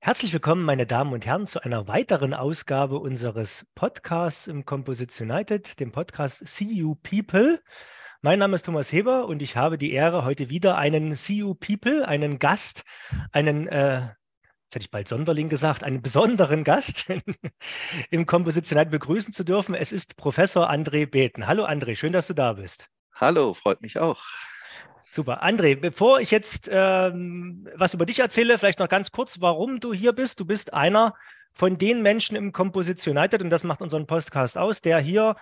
Herzlich willkommen, meine Damen und Herren, zu einer weiteren Ausgabe unseres Podcasts im Composition United, dem Podcast See You People. Mein Name ist Thomas Heber und ich habe die Ehre, heute wieder einen See You People, einen Gast, einen, äh, jetzt hätte ich bald Sonderling gesagt, einen besonderen Gast im Composition United begrüßen zu dürfen. Es ist Professor André Beten. Hallo André, schön, dass du da bist. Hallo, freut mich auch. Super. André, bevor ich jetzt ähm, was über dich erzähle, vielleicht noch ganz kurz, warum du hier bist. Du bist einer von den Menschen im Composition United, und das macht unseren Podcast aus, der hier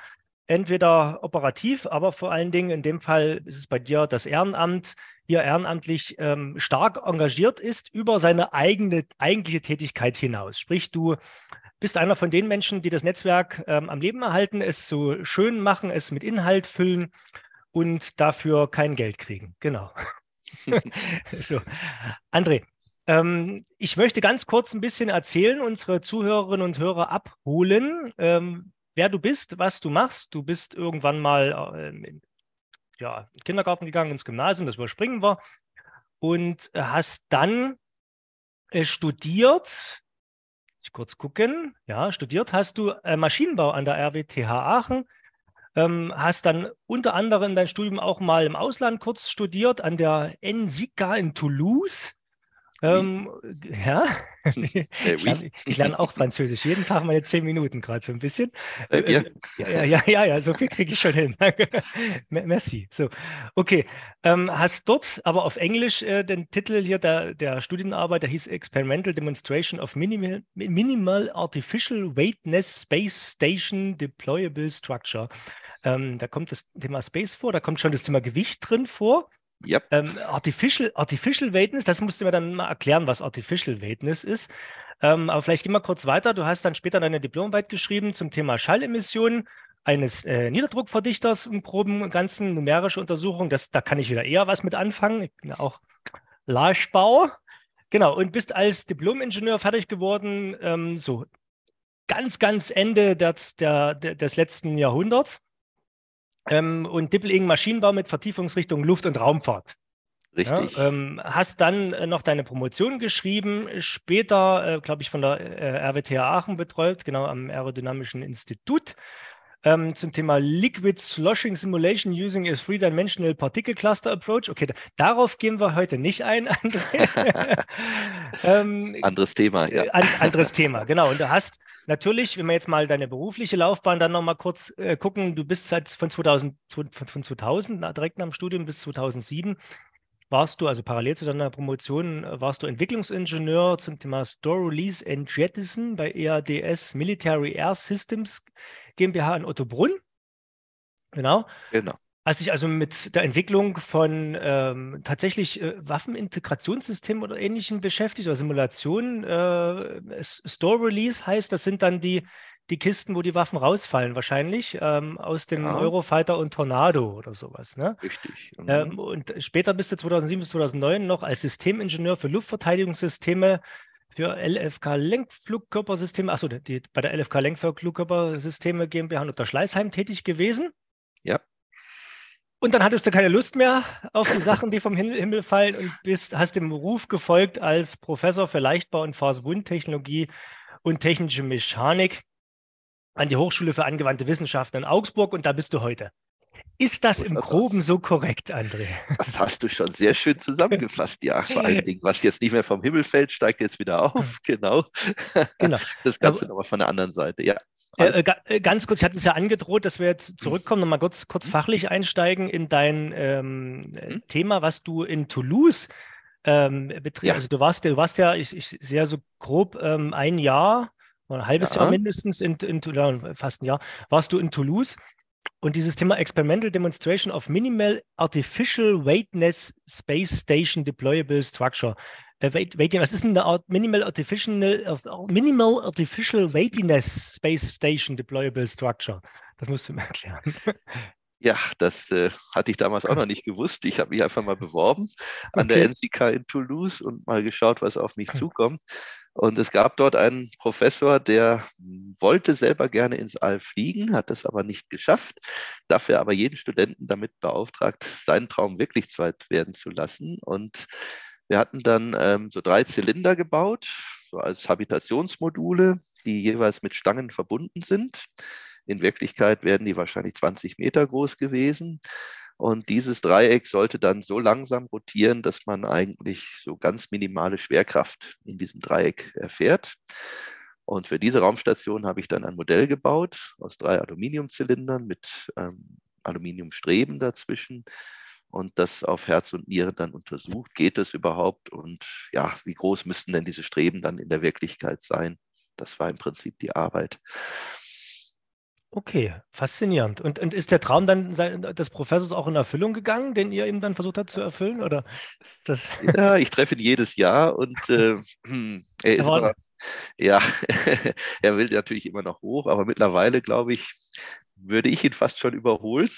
entweder operativ, aber vor allen Dingen in dem Fall ist es bei dir das Ehrenamt, hier ehrenamtlich ähm, stark engagiert ist über seine eigene eigentliche Tätigkeit hinaus. Sprich, du bist einer von den Menschen, die das Netzwerk ähm, am Leben erhalten, es so schön machen, es mit Inhalt füllen und dafür kein Geld kriegen. Genau. so, André, ähm, ich möchte ganz kurz ein bisschen erzählen, unsere Zuhörerinnen und Hörer abholen, ähm, wer du bist, was du machst. Du bist irgendwann mal äh, in, ja, in Kindergarten gegangen, ins Gymnasium, das überspringen wir, und hast dann äh, studiert, ich kurz gucken, ja, studiert hast du äh, Maschinenbau an der RWTH Aachen ähm, hast dann unter anderem dein Studium auch mal im Ausland kurz studiert, an der NSICA in Toulouse. Ähm, ja, ich, lerne, ich, lerne, auch Französisch, jeden Tag meine zehn Minuten gerade so ein bisschen. Äh, ja. ja, ja, ja, ja, so viel kriege ich schon hin. Merci. So, okay. Ähm, hast dort aber auf Englisch äh, den Titel hier der, der Studienarbeit, der hieß Experimental Demonstration of Minimal, Minimal Artificial Weightness Space Station Deployable Structure. Ähm, da kommt das Thema Space vor, da kommt schon das Thema Gewicht drin vor. Yep. Ähm, Artificial, Artificial Weightness, das musst du mir dann mal erklären, was Artificial Weightness ist. Ähm, aber vielleicht gehen wir kurz weiter. Du hast dann später deine Diplomarbeit geschrieben zum Thema Schallemissionen eines äh, Niederdruckverdichters im groben ganzen numerische Untersuchung. Das, da kann ich wieder eher was mit anfangen. Ich bin ja auch Larschbau. Genau, und bist als Diplomingenieur fertig geworden, ähm, so ganz, ganz Ende der, der, des letzten Jahrhunderts ähm, und Dippel-Ing Maschinenbau mit Vertiefungsrichtung Luft- und Raumfahrt. Richtig. Ja, ähm, hast dann äh, noch deine Promotion geschrieben, später, äh, glaube ich, von der äh, RWTH Aachen betreut, genau am Aerodynamischen Institut ähm, zum Thema Liquid Sloshing Simulation using a Three-Dimensional Particle Cluster Approach. Okay, da, darauf gehen wir heute nicht ein, André. ähm, anderes Thema, ja. An, anderes Thema, genau. Und du hast natürlich, wenn wir jetzt mal deine berufliche Laufbahn dann nochmal kurz äh, gucken, du bist seit von 2000, von, von 2000 na, direkt nach dem Studium bis 2007 warst du, also parallel zu deiner Promotion, warst du Entwicklungsingenieur zum Thema Store Release and Jettison bei EADS Military Air Systems GmbH in Ottobrunn. Genau. Genau. Hast dich also mit der Entwicklung von ähm, tatsächlich äh, Waffenintegrationssystemen oder Ähnlichem beschäftigt oder Simulationen. Äh, Store Release heißt, das sind dann die, die Kisten, wo die Waffen rausfallen, wahrscheinlich ähm, aus dem ja. Eurofighter und Tornado oder sowas. Ne? Richtig. Mhm. Ähm, und später bist du 2007 bis 2009 noch als Systemingenieur für Luftverteidigungssysteme für LFK-Lenkflugkörpersysteme, achso, die, bei der LFK-Lenkflugkörpersysteme GmbH unter Schleißheim tätig gewesen. Ja. Und dann hattest du keine Lust mehr auf die Sachen, die vom Himmel fallen und bist, hast dem Beruf gefolgt als Professor für Leichtbau und Phase-Wund-Technologie und technische Mechanik an die Hochschule für angewandte Wissenschaften in Augsburg und da bist du heute. Ist das im Groben so korrekt, André? Das hast du schon sehr schön zusammengefasst, ja. Vor allen Dingen, was jetzt nicht mehr vom Himmel fällt, steigt jetzt wieder auf. Genau. genau. Das Ganze nochmal von der anderen Seite, ja. Äh, äh, ganz kurz, ich hatte es ja angedroht, dass wir jetzt zurückkommen, nochmal kurz, kurz mhm. fachlich einsteigen in dein ähm, mhm. Thema, was du in Toulouse ähm, betriebst. Ja. Also du warst, du warst ja, ich, ich sehr so grob ähm, ein Jahr, ein halbes ja. Jahr mindestens, in, in, fast ein Jahr, warst du in Toulouse und dieses Thema Experimental Demonstration of Minimal Artificial Weightness Space Station Deployable Structure. Äh, wait, wait, was ist denn eine Art Minimal Artificial, Minimal Artificial Weightiness Space Station Deployable Structure? Das musst du mir erklären. Ja, das äh, hatte ich damals auch noch nicht gewusst. Ich habe mich einfach mal beworben an okay. der NCK in Toulouse und mal geschaut, was auf mich zukommt. Und es gab dort einen Professor, der wollte selber gerne ins All fliegen, hat das aber nicht geschafft, dafür aber jeden Studenten damit beauftragt, seinen Traum wirklich weit werden zu lassen. Und wir hatten dann ähm, so drei Zylinder gebaut, so als Habitationsmodule, die jeweils mit Stangen verbunden sind. In Wirklichkeit werden die wahrscheinlich 20 Meter groß gewesen. Und dieses Dreieck sollte dann so langsam rotieren, dass man eigentlich so ganz minimale Schwerkraft in diesem Dreieck erfährt. Und für diese Raumstation habe ich dann ein Modell gebaut aus drei Aluminiumzylindern mit ähm, Aluminiumstreben dazwischen und das auf Herz und Niere dann untersucht. Geht es überhaupt und ja, wie groß müssten denn diese Streben dann in der Wirklichkeit sein? Das war im Prinzip die Arbeit. Okay, faszinierend. Und, und ist der Traum dann des Professors auch in Erfüllung gegangen, den ihr ihm dann versucht habt zu erfüllen? Oder das ja, ich treffe ihn jedes Jahr und äh, er ist immer, ja, er will natürlich immer noch hoch, aber mittlerweile glaube ich, würde ich ihn fast schon überholen.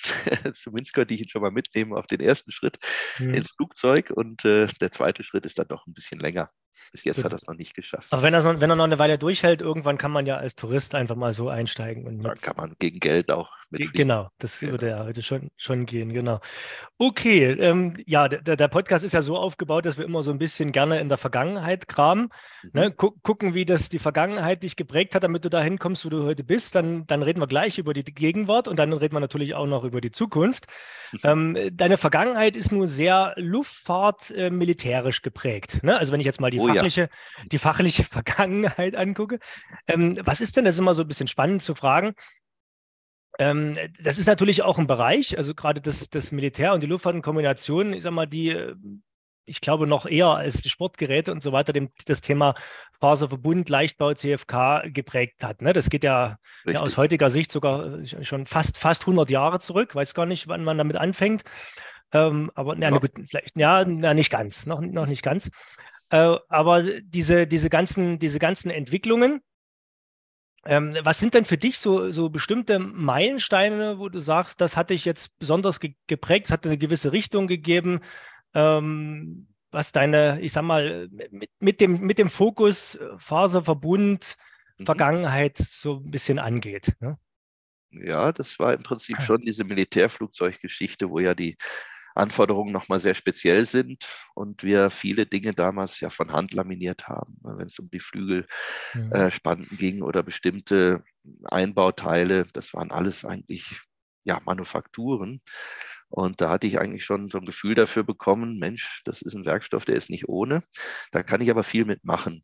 Zumindest könnte ich ihn schon mal mitnehmen auf den ersten Schritt hm. ins Flugzeug und äh, der zweite Schritt ist dann doch ein bisschen länger. Bis jetzt hat er es noch nicht geschafft. Aber wenn er, so, wenn er noch eine Weile durchhält, irgendwann kann man ja als Tourist einfach mal so einsteigen. Und Dann kann man gegen Geld auch mit. Genau, das genau. würde ja heute schon, schon gehen, genau. Okay, ähm, ja, der, der, Podcast ist ja so aufgebaut, dass wir immer so ein bisschen gerne in der Vergangenheit kramen, mhm. ne? gucken, wie das die Vergangenheit dich geprägt hat, damit du da hinkommst, wo du heute bist. Dann, dann reden wir gleich über die Gegenwart und dann reden wir natürlich auch noch über die Zukunft. ähm, deine Vergangenheit ist nur sehr Luftfahrt-militärisch äh, geprägt. Ne? Also wenn ich jetzt mal die oh, fachliche, ja. die fachliche Vergangenheit angucke. Ähm, was ist denn, das ist immer so ein bisschen spannend zu fragen, ähm, das ist natürlich auch ein Bereich, also gerade das, das Militär und die Luftfahrt in Kombination, ich sag mal, die, äh, ich glaube, noch eher als die Sportgeräte und so weiter, dem, das Thema Faserverbund, Leichtbau, CFK geprägt hat. Ne? Das geht ja, ja, aus heutiger Sicht sogar äh, schon fast, fast 100 Jahre zurück. Weiß gar nicht, wann man damit anfängt. Ähm, aber ja, ja. Gut, vielleicht, ja, na, nicht ganz, noch, noch nicht ganz. Äh, aber diese, diese, ganzen, diese ganzen Entwicklungen, ähm, was sind denn für dich so, so bestimmte Meilensteine, wo du sagst, das hatte ich jetzt besonders ge geprägt, es hat eine gewisse Richtung gegeben, ähm, was deine, ich sag mal, mit, mit, dem, mit dem Fokus äh, Faserverbund, mhm. Vergangenheit so ein bisschen angeht? Ne? Ja, das war im Prinzip schon diese Militärflugzeuggeschichte, wo ja die Anforderungen nochmal sehr speziell sind und wir viele Dinge damals ja von Hand laminiert haben, ne, wenn es um die Flügelspanten ja. äh, ging oder bestimmte Einbauteile. Das waren alles eigentlich ja, Manufakturen. Und da hatte ich eigentlich schon so ein Gefühl dafür bekommen, Mensch, das ist ein Werkstoff, der ist nicht ohne. Da kann ich aber viel mitmachen.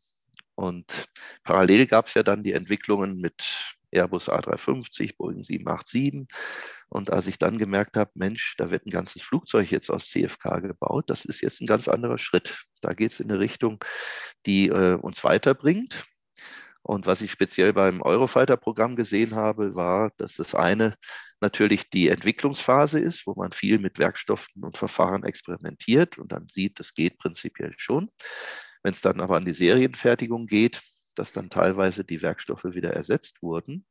Und parallel gab es ja dann die Entwicklungen mit Airbus A350, Boeing 787. Und als ich dann gemerkt habe, Mensch, da wird ein ganzes Flugzeug jetzt aus CFK gebaut, das ist jetzt ein ganz anderer Schritt. Da geht es in eine Richtung, die äh, uns weiterbringt. Und was ich speziell beim Eurofighter-Programm gesehen habe, war, dass das eine natürlich die Entwicklungsphase ist, wo man viel mit Werkstoffen und Verfahren experimentiert und dann sieht, das geht prinzipiell schon. Wenn es dann aber an die Serienfertigung geht, dass dann teilweise die Werkstoffe wieder ersetzt wurden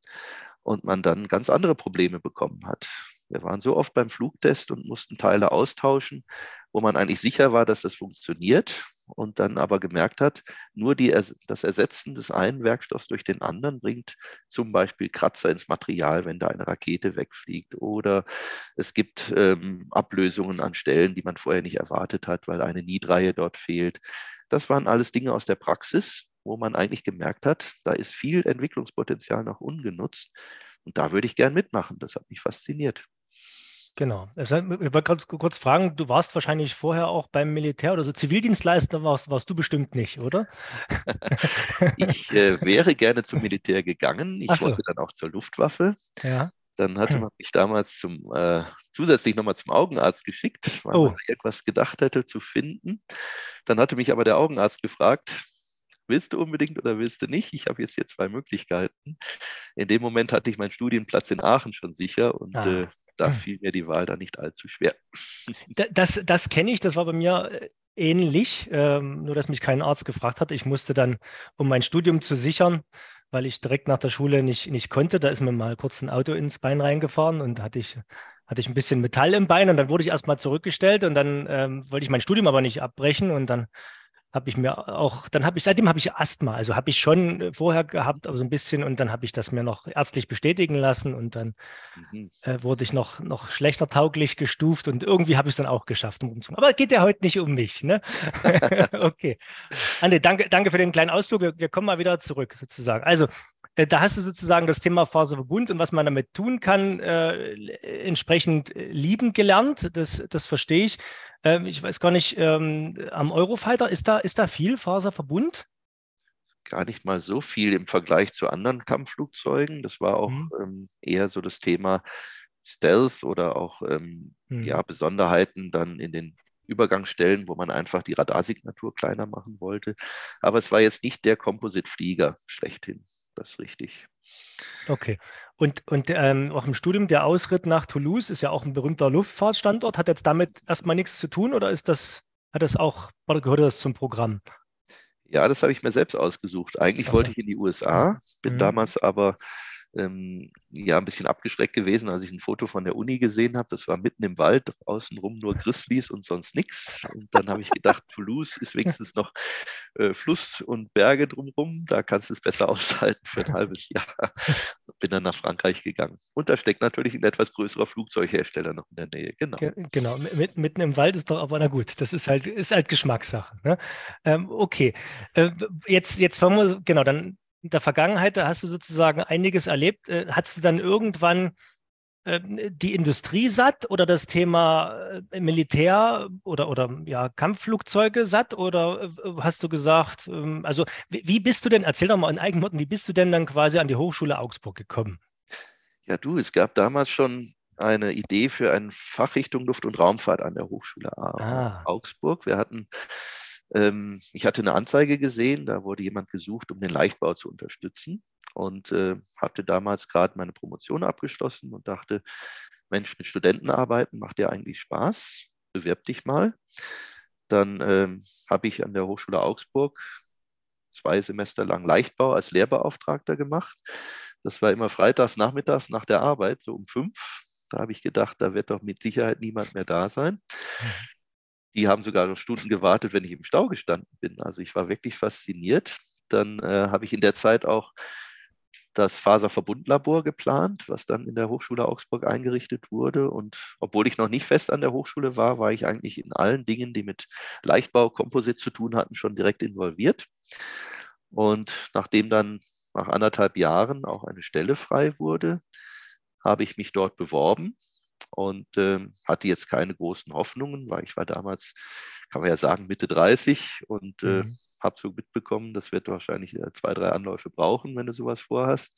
und man dann ganz andere Probleme bekommen hat. Wir waren so oft beim Flugtest und mussten Teile austauschen, wo man eigentlich sicher war, dass das funktioniert und dann aber gemerkt hat, nur die, das Ersetzen des einen Werkstoffs durch den anderen bringt zum Beispiel Kratzer ins Material, wenn da eine Rakete wegfliegt oder es gibt ähm, Ablösungen an Stellen, die man vorher nicht erwartet hat, weil eine Niedreihe dort fehlt. Das waren alles Dinge aus der Praxis, wo man eigentlich gemerkt hat, da ist viel Entwicklungspotenzial noch ungenutzt. Und da würde ich gern mitmachen. Das hat mich fasziniert. Genau. Ich wollte ganz kurz fragen, du warst wahrscheinlich vorher auch beim Militär oder so Zivildienstleister warst, warst du bestimmt nicht, oder? ich äh, wäre gerne zum Militär gegangen. Ich so. wollte dann auch zur Luftwaffe. Ja. Dann hatte man mich damals zum, äh, zusätzlich nochmal zum Augenarzt geschickt, weil oh. man irgendwas gedacht hätte zu finden. Dann hatte mich aber der Augenarzt gefragt, willst du unbedingt oder willst du nicht? Ich habe jetzt hier zwei Möglichkeiten. In dem Moment hatte ich meinen Studienplatz in Aachen schon sicher und ah. äh, da fiel mir die Wahl dann nicht allzu schwer. Das, das kenne ich, das war bei mir äh, ähnlich, ähm, nur dass mich kein Arzt gefragt hat. Ich musste dann, um mein Studium zu sichern, weil ich direkt nach der Schule nicht, nicht konnte, da ist mir mal kurz ein Auto ins Bein reingefahren und hatte ich, hatte ich ein bisschen Metall im Bein und dann wurde ich erstmal zurückgestellt und dann ähm, wollte ich mein Studium aber nicht abbrechen und dann habe ich mir auch, dann habe ich, seitdem habe ich Asthma, also habe ich schon vorher gehabt, aber so ein bisschen und dann habe ich das mir noch ärztlich bestätigen lassen und dann mhm. äh, wurde ich noch, noch schlechter tauglich gestuft und irgendwie habe ich es dann auch geschafft. Um aber es geht ja heute nicht um mich, ne? okay. Ande, danke, danke für den kleinen Ausflug. Wir, wir kommen mal wieder zurück sozusagen. Also äh, da hast du sozusagen das Thema Faserverbund und was man damit tun kann, äh, entsprechend äh, lieben gelernt. Das, das verstehe ich. Ähm, ich weiß gar nicht, ähm, am Eurofighter, ist da, ist da viel Faserverbund? Gar nicht mal so viel im Vergleich zu anderen Kampfflugzeugen. Das war auch mhm. ähm, eher so das Thema Stealth oder auch ähm, mhm. ja, Besonderheiten dann in den Übergangsstellen, wo man einfach die Radarsignatur kleiner machen wollte. Aber es war jetzt nicht der Composite-Flieger schlechthin das ist richtig. Okay. Und, und ähm, auch im Studium der Ausritt nach Toulouse ist ja auch ein berühmter Luftfahrtstandort. Hat jetzt damit erstmal nichts zu tun oder ist das, hat das auch, oder gehört das zum Programm? Ja, das habe ich mir selbst ausgesucht. Eigentlich also. wollte ich in die USA, bin mhm. damals aber ähm, ja ein bisschen abgeschreckt gewesen, als ich ein Foto von der Uni gesehen habe. Das war mitten im Wald, außenrum nur Grizzlies und sonst nichts. Und dann habe ich gedacht, Toulouse ist wenigstens noch äh, Fluss und Berge drumherum. Da kannst du es besser aushalten für ein halbes Jahr. Bin dann nach Frankreich gegangen. Und da steckt natürlich ein etwas größerer Flugzeughersteller noch in der Nähe. Genau. Genau, mitten im Wald ist doch aber na gut. Das ist halt, ist halt Geschmackssache. Ne? Ähm, okay. Äh, jetzt, jetzt fangen wir, genau, dann in der Vergangenheit, da hast du sozusagen einiges erlebt. Äh, hattest du dann irgendwann äh, die Industrie satt oder das Thema äh, Militär oder, oder ja, Kampfflugzeuge satt? Oder hast du gesagt, ähm, also wie, wie bist du denn, erzähl doch mal in eigenen Worten, wie bist du denn dann quasi an die Hochschule Augsburg gekommen? Ja, du, es gab damals schon eine Idee für eine Fachrichtung Luft- und Raumfahrt an der Hochschule ah. Augsburg. Wir hatten ähm, ich hatte eine Anzeige gesehen, da wurde jemand gesucht, um den Leichtbau zu unterstützen und äh, hatte damals gerade meine Promotion abgeschlossen und dachte, Mensch, mit Studenten arbeiten macht dir eigentlich Spaß, bewirb dich mal. Dann ähm, habe ich an der Hochschule Augsburg zwei Semester lang Leichtbau als Lehrbeauftragter gemacht. Das war immer freitags nachmittags nach der Arbeit, so um fünf. Da habe ich gedacht, da wird doch mit Sicherheit niemand mehr da sein. Die haben sogar noch Stunden gewartet, wenn ich im Stau gestanden bin. Also ich war wirklich fasziniert. Dann äh, habe ich in der Zeit auch das Faserverbundlabor geplant, was dann in der Hochschule Augsburg eingerichtet wurde. Und obwohl ich noch nicht fest an der Hochschule war, war ich eigentlich in allen Dingen, die mit Leichtbau, Komposit zu tun hatten, schon direkt involviert. Und nachdem dann nach anderthalb Jahren auch eine Stelle frei wurde, habe ich mich dort beworben und äh, hatte jetzt keine großen Hoffnungen, weil ich war damals, kann man ja sagen, Mitte 30 und äh, mhm. habe so mitbekommen, das wird wahrscheinlich äh, zwei, drei Anläufe brauchen, wenn du sowas vorhast.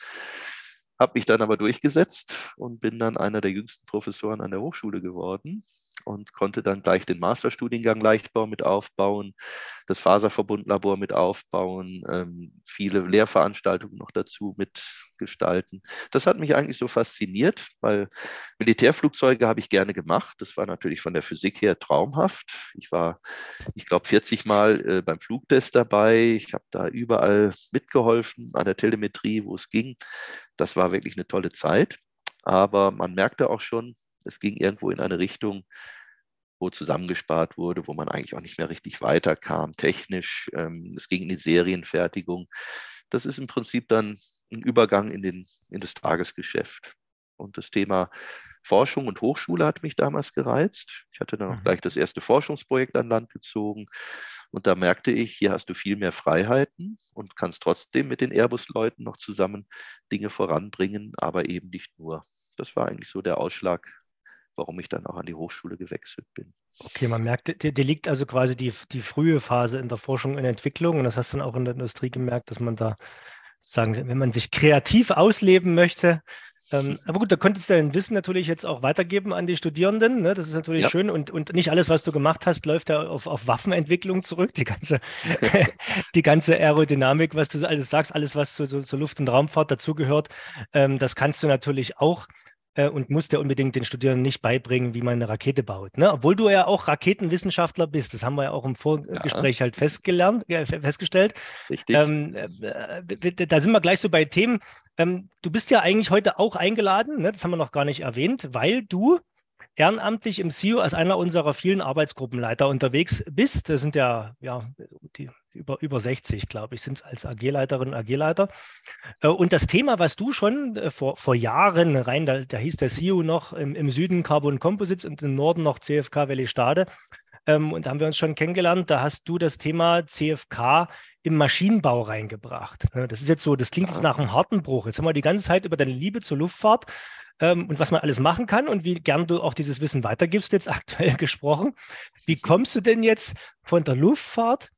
Habe mich dann aber durchgesetzt und bin dann einer der jüngsten Professoren an der Hochschule geworden und konnte dann gleich den Masterstudiengang Leichtbau mit aufbauen, das Faserverbundlabor mit aufbauen, ähm, viele Lehrveranstaltungen noch dazu mitgestalten. Das hat mich eigentlich so fasziniert, weil Militärflugzeuge habe ich gerne gemacht. Das war natürlich von der Physik her traumhaft. Ich war, ich glaube, 40 Mal äh, beim Flugtest dabei. Ich habe da überall mitgeholfen an der Telemetrie, wo es ging. Das war wirklich eine tolle Zeit. Aber man merkte auch schon, es ging irgendwo in eine Richtung, wo zusammengespart wurde, wo man eigentlich auch nicht mehr richtig weiterkam, technisch. Ähm, es ging in die Serienfertigung. Das ist im Prinzip dann ein Übergang in, den, in das Tagesgeschäft. Und das Thema Forschung und Hochschule hat mich damals gereizt. Ich hatte dann auch mhm. gleich das erste Forschungsprojekt an Land gezogen. Und da merkte ich, hier hast du viel mehr Freiheiten und kannst trotzdem mit den Airbus-Leuten noch zusammen Dinge voranbringen, aber eben nicht nur. Das war eigentlich so der Ausschlag, warum ich dann auch an die Hochschule gewechselt bin. Okay, man merkt, dir, dir liegt also quasi die, die frühe Phase in der Forschung und Entwicklung und das hast du dann auch in der Industrie gemerkt, dass man da sagen, wenn man sich kreativ ausleben möchte, ähm, aber gut, da könntest du dein Wissen natürlich jetzt auch weitergeben an die Studierenden. Ne? Das ist natürlich ja. schön. Und, und nicht alles, was du gemacht hast, läuft ja auf, auf Waffenentwicklung zurück. Die ganze, die ganze Aerodynamik, was du alles sagst, alles, was zu, zu, zur Luft- und Raumfahrt dazugehört, ähm, das kannst du natürlich auch äh, und musst ja unbedingt den Studierenden nicht beibringen, wie man eine Rakete baut. Ne? Obwohl du ja auch Raketenwissenschaftler bist. Das haben wir ja auch im Vorgespräch ja. halt festgelernt, äh, festgestellt. Richtig. Ähm, äh, da sind wir gleich so bei Themen. Ähm, du bist ja eigentlich heute auch eingeladen, ne? das haben wir noch gar nicht erwähnt, weil du ehrenamtlich im CIO als einer unserer vielen Arbeitsgruppenleiter unterwegs bist. Das sind ja, ja die, über, über 60, glaube ich, sind als AG-Leiterin, AG-Leiter. Äh, und das Thema, was du schon äh, vor, vor Jahren rein, da, da hieß der CIO noch im, im Süden Carbon Composites und im Norden noch CFK Valley Stade. Ähm, und da haben wir uns schon kennengelernt. Da hast du das Thema CFK im Maschinenbau reingebracht. Das ist jetzt so, das klingt jetzt nach einem harten Bruch. Jetzt haben wir die ganze Zeit über deine Liebe zur Luftfahrt ähm, und was man alles machen kann und wie gern du auch dieses Wissen weitergibst, jetzt aktuell gesprochen. Wie kommst du denn jetzt von der Luftfahrt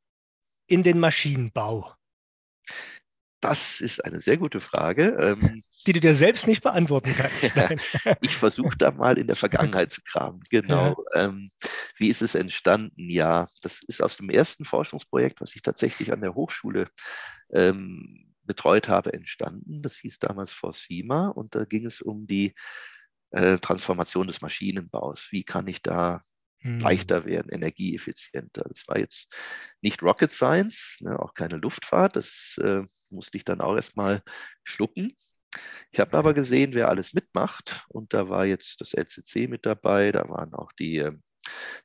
in den Maschinenbau? Das ist eine sehr gute Frage. Ähm, Die du dir selbst nicht beantworten kannst. ich versuche da mal in der Vergangenheit zu kramen. Genau. Ja. Ähm, wie ist es entstanden? Ja, das ist aus dem ersten Forschungsprojekt, was ich tatsächlich an der Hochschule ähm, betreut habe, entstanden. Das hieß damals Forsima und da ging es um die äh, Transformation des Maschinenbaus. Wie kann ich da mhm. leichter werden, energieeffizienter? Das war jetzt nicht Rocket Science, ne, auch keine Luftfahrt. Das äh, musste ich dann auch erstmal schlucken. Ich habe aber gesehen, wer alles mitmacht. Und da war jetzt das LCC mit dabei, da waren auch die ähm,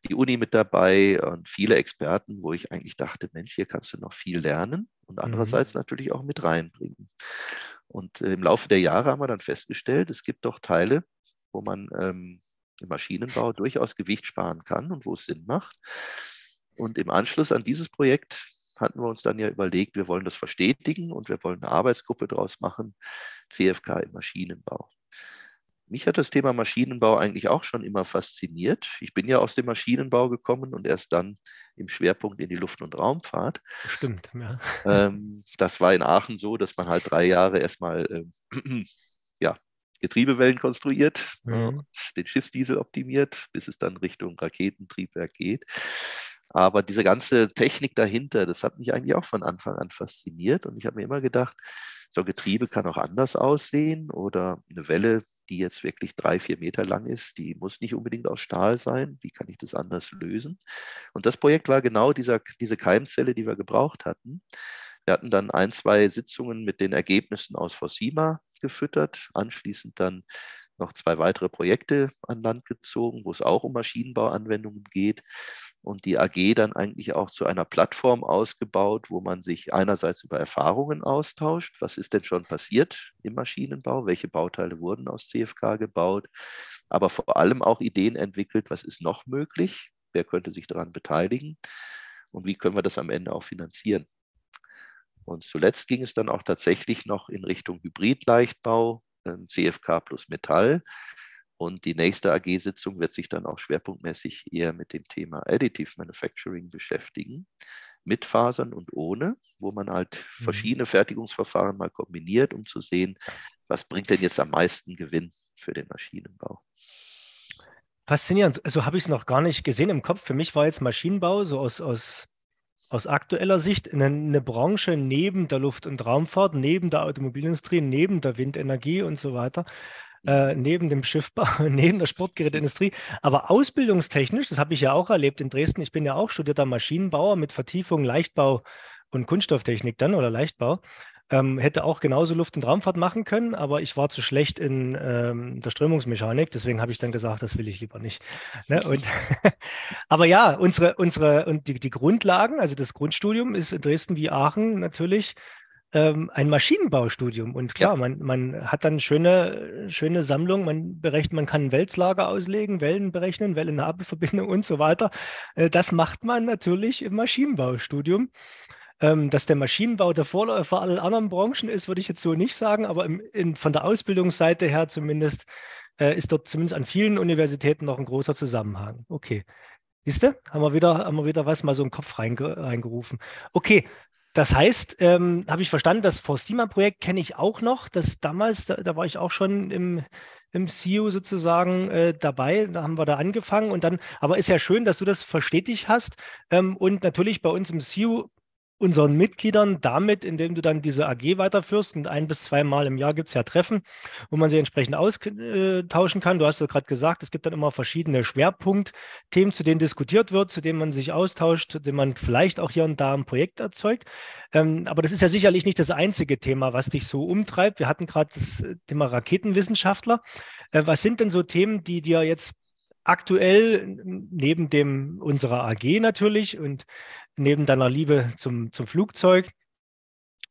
die Uni mit dabei und viele Experten, wo ich eigentlich dachte, Mensch, hier kannst du noch viel lernen und andererseits mhm. natürlich auch mit reinbringen. Und äh, im Laufe der Jahre haben wir dann festgestellt, es gibt doch Teile, wo man ähm, im Maschinenbau durchaus Gewicht sparen kann und wo es Sinn macht. Und im Anschluss an dieses Projekt hatten wir uns dann ja überlegt, wir wollen das verstetigen und wir wollen eine Arbeitsgruppe daraus machen, CFK im Maschinenbau. Mich hat das Thema Maschinenbau eigentlich auch schon immer fasziniert. Ich bin ja aus dem Maschinenbau gekommen und erst dann im Schwerpunkt in die Luft- und Raumfahrt. Stimmt, ja. Ähm, das war in Aachen so, dass man halt drei Jahre erstmal äh, ja, Getriebewellen konstruiert, mhm. den Schiffsdiesel optimiert, bis es dann Richtung Raketentriebwerk geht. Aber diese ganze Technik dahinter, das hat mich eigentlich auch von Anfang an fasziniert. Und ich habe mir immer gedacht, so ein Getriebe kann auch anders aussehen oder eine Welle die jetzt wirklich drei, vier Meter lang ist, die muss nicht unbedingt aus Stahl sein. Wie kann ich das anders lösen? Und das Projekt war genau dieser, diese Keimzelle, die wir gebraucht hatten. Wir hatten dann ein, zwei Sitzungen mit den Ergebnissen aus Fossima gefüttert, anschließend dann noch zwei weitere Projekte an Land gezogen, wo es auch um Maschinenbauanwendungen geht und die AG dann eigentlich auch zu einer Plattform ausgebaut, wo man sich einerseits über Erfahrungen austauscht. Was ist denn schon passiert im Maschinenbau? Welche Bauteile wurden aus CFK gebaut? Aber vor allem auch Ideen entwickelt, was ist noch möglich? Wer könnte sich daran beteiligen? Und wie können wir das am Ende auch finanzieren? Und zuletzt ging es dann auch tatsächlich noch in Richtung Hybridleichtbau, ähm, CFK plus Metall. Und die nächste AG-Sitzung wird sich dann auch schwerpunktmäßig eher mit dem Thema Additive Manufacturing beschäftigen, mit Fasern und ohne, wo man halt mhm. verschiedene Fertigungsverfahren mal kombiniert, um zu sehen, was bringt denn jetzt am meisten Gewinn für den Maschinenbau. Faszinierend. So also habe ich es noch gar nicht gesehen im Kopf. Für mich war jetzt Maschinenbau so aus, aus, aus aktueller Sicht eine, eine Branche neben der Luft- und Raumfahrt, neben der Automobilindustrie, neben der Windenergie und so weiter äh, neben dem Schiffbau, neben der Sportgeräteindustrie. Aber ausbildungstechnisch, das habe ich ja auch erlebt in Dresden, ich bin ja auch studierter Maschinenbauer mit Vertiefung Leichtbau und Kunststofftechnik dann oder Leichtbau. Ähm, hätte auch genauso Luft- und Raumfahrt machen können, aber ich war zu schlecht in ähm, der Strömungsmechanik, deswegen habe ich dann gesagt, das will ich lieber nicht. Ne? Und, aber ja, unsere, unsere und die, die Grundlagen, also das Grundstudium ist in Dresden wie Aachen natürlich ähm, ein Maschinenbaustudium. Und klar, ja. man, man hat dann schöne, schöne Sammlung, man berechnet, man kann Weltlager auslegen, Wellen berechnen, Wellen-Nabelverbindung und so weiter. Äh, das macht man natürlich im Maschinenbaustudium. Ähm, dass der Maschinenbau der Vorläufer aller anderen Branchen ist, würde ich jetzt so nicht sagen, aber im, in, von der Ausbildungsseite her zumindest äh, ist dort zumindest an vielen Universitäten noch ein großer Zusammenhang. Okay. Siehst du? Haben wir wieder, haben wir wieder was mal so im Kopf reinge reingerufen. Okay, das heißt, ähm, habe ich verstanden, das Forstima-Projekt kenne ich auch noch. Das damals, da, da, war ich auch schon im, im CEO sozusagen äh, dabei. Da haben wir da angefangen und dann, aber ist ja schön, dass du das verstetigt hast. Ähm, und natürlich bei uns im CEO unseren Mitgliedern damit, indem du dann diese AG weiterführst und ein bis zweimal im Jahr gibt es ja Treffen, wo man sich entsprechend austauschen kann. Du hast ja gerade gesagt, es gibt dann immer verschiedene Schwerpunktthemen, zu denen diskutiert wird, zu denen man sich austauscht, zu denen man vielleicht auch hier und da ein Projekt erzeugt. Ähm, aber das ist ja sicherlich nicht das einzige Thema, was dich so umtreibt. Wir hatten gerade das Thema Raketenwissenschaftler. Äh, was sind denn so Themen, die dir jetzt aktuell neben dem unserer AG natürlich und neben deiner Liebe zum, zum Flugzeug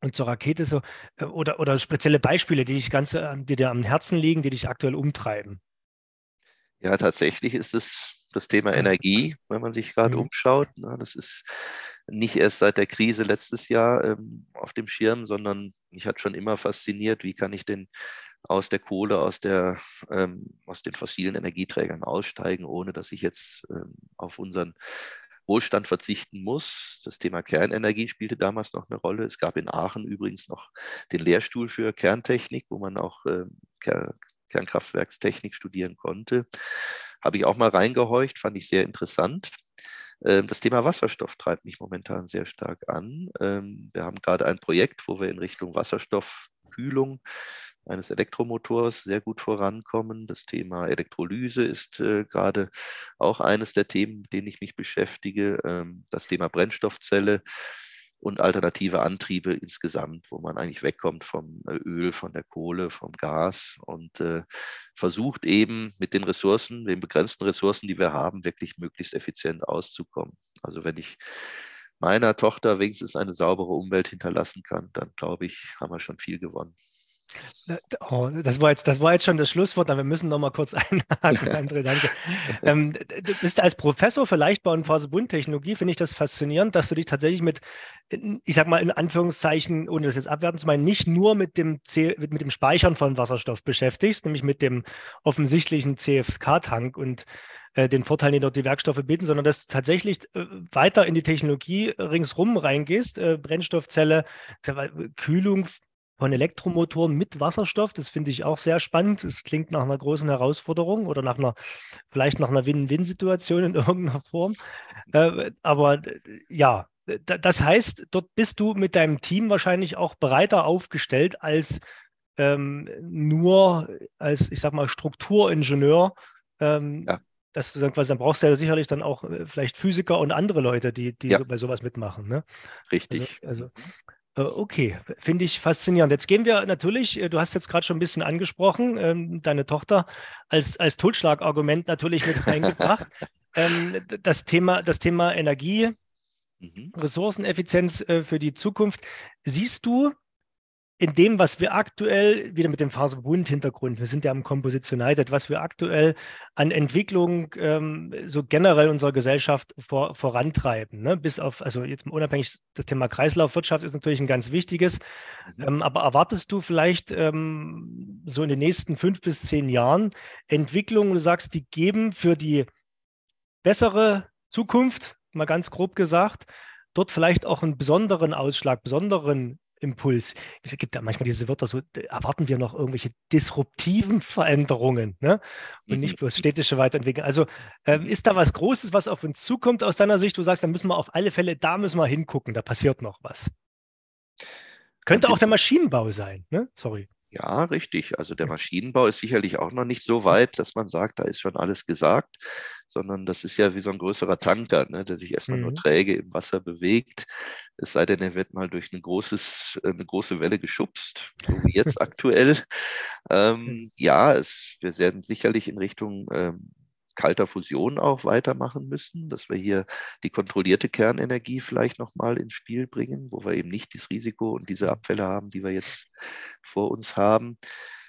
und zur Rakete so äh, oder, oder spezielle Beispiele, die dich ganz, die dir am Herzen liegen, die dich aktuell umtreiben? Ja, tatsächlich ist es das Thema Energie, wenn man sich gerade mhm. umschaut. Na, das ist nicht erst seit der Krise letztes Jahr ähm, auf dem Schirm, sondern mich hat schon immer fasziniert, wie kann ich denn aus der Kohle, aus, der, ähm, aus den fossilen Energieträgern aussteigen, ohne dass ich jetzt ähm, auf unseren Wohlstand verzichten muss. Das Thema Kernenergie spielte damals noch eine Rolle. Es gab in Aachen übrigens noch den Lehrstuhl für Kerntechnik, wo man auch äh, Kernkraftwerkstechnik studieren konnte. Habe ich auch mal reingehorcht, fand ich sehr interessant. Ähm, das Thema Wasserstoff treibt mich momentan sehr stark an. Ähm, wir haben gerade ein Projekt, wo wir in Richtung Wasserstoffkühlung eines Elektromotors sehr gut vorankommen. Das Thema Elektrolyse ist äh, gerade auch eines der Themen, mit denen ich mich beschäftige. Ähm, das Thema Brennstoffzelle und alternative Antriebe insgesamt, wo man eigentlich wegkommt vom äh, Öl, von der Kohle, vom Gas und äh, versucht eben mit den Ressourcen, den begrenzten Ressourcen, die wir haben, wirklich möglichst effizient auszukommen. Also wenn ich meiner Tochter wenigstens eine saubere Umwelt hinterlassen kann, dann glaube ich, haben wir schon viel gewonnen. Oh, das, war jetzt, das war jetzt schon das Schlusswort, aber wir müssen noch mal kurz einhaken, André, danke. ähm, du bist als Professor für Leichtbau und Phasebundtechnologie, finde ich das faszinierend, dass du dich tatsächlich mit, ich sag mal in Anführungszeichen, ohne das jetzt abwerten zu meinen, nicht nur mit dem, C, mit, mit dem Speichern von Wasserstoff beschäftigst, nämlich mit dem offensichtlichen CFK-Tank und äh, den Vorteilen, die dort die Werkstoffe bieten, sondern dass du tatsächlich äh, weiter in die Technologie ringsrum reingehst, äh, Brennstoffzelle, Kühlung, von Elektromotoren mit Wasserstoff. Das finde ich auch sehr spannend. Es klingt nach einer großen Herausforderung oder nach einer, vielleicht nach einer Win-Win-Situation in irgendeiner Form. Äh, aber ja, das heißt, dort bist du mit deinem Team wahrscheinlich auch breiter aufgestellt als ähm, nur als, ich sag mal, Strukturingenieur. Ähm, ja. Dass du dann quasi, dann brauchst du ja sicherlich dann auch äh, vielleicht Physiker und andere Leute, die, die ja. so bei sowas mitmachen. Ne? Richtig. Also, also äh, okay, finde ich faszinierend. Jetzt gehen wir natürlich, äh, du hast jetzt gerade schon ein bisschen angesprochen, ähm, deine Tochter als, als Totschlagargument natürlich mit reingebracht. ähm, das, Thema, das Thema Energie, mhm. Ressourceneffizienz äh, für die Zukunft. Siehst du in dem, was wir aktuell, wieder mit dem Faserbund-Hintergrund, wir sind ja am Composition United, was wir aktuell an Entwicklung ähm, so generell unserer Gesellschaft vor, vorantreiben, ne? bis auf, also jetzt unabhängig, das Thema Kreislaufwirtschaft ist natürlich ein ganz wichtiges, mhm. ähm, aber erwartest du vielleicht ähm, so in den nächsten fünf bis zehn Jahren Entwicklungen, du sagst, die geben für die bessere Zukunft, mal ganz grob gesagt, dort vielleicht auch einen besonderen Ausschlag, besonderen Impuls. Es gibt ja manchmal diese Wörter, so erwarten wir noch irgendwelche disruptiven Veränderungen ne? und nicht bloß städtische Weiterentwicklung. Also ähm, mhm. ist da was Großes, was auf uns zukommt aus deiner Sicht? Du sagst, da müssen wir auf alle Fälle, da müssen wir hingucken, da passiert noch was. Könnte auch der Maschinenbau sein, ne? Sorry. Ja, richtig. Also der Maschinenbau ist sicherlich auch noch nicht so weit, dass man sagt, da ist schon alles gesagt, sondern das ist ja wie so ein größerer Tanker, ne, der sich erstmal mhm. nur träge im Wasser bewegt. Es sei denn, er wird mal durch ein großes, eine große Welle geschubst, so wie jetzt aktuell. Ähm, hm. ja, es, wir werden sicherlich in Richtung ähm, kalter Fusion auch weitermachen müssen, dass wir hier die kontrollierte Kernenergie vielleicht nochmal ins Spiel bringen, wo wir eben nicht das Risiko und diese Abfälle haben, die wir jetzt vor uns haben.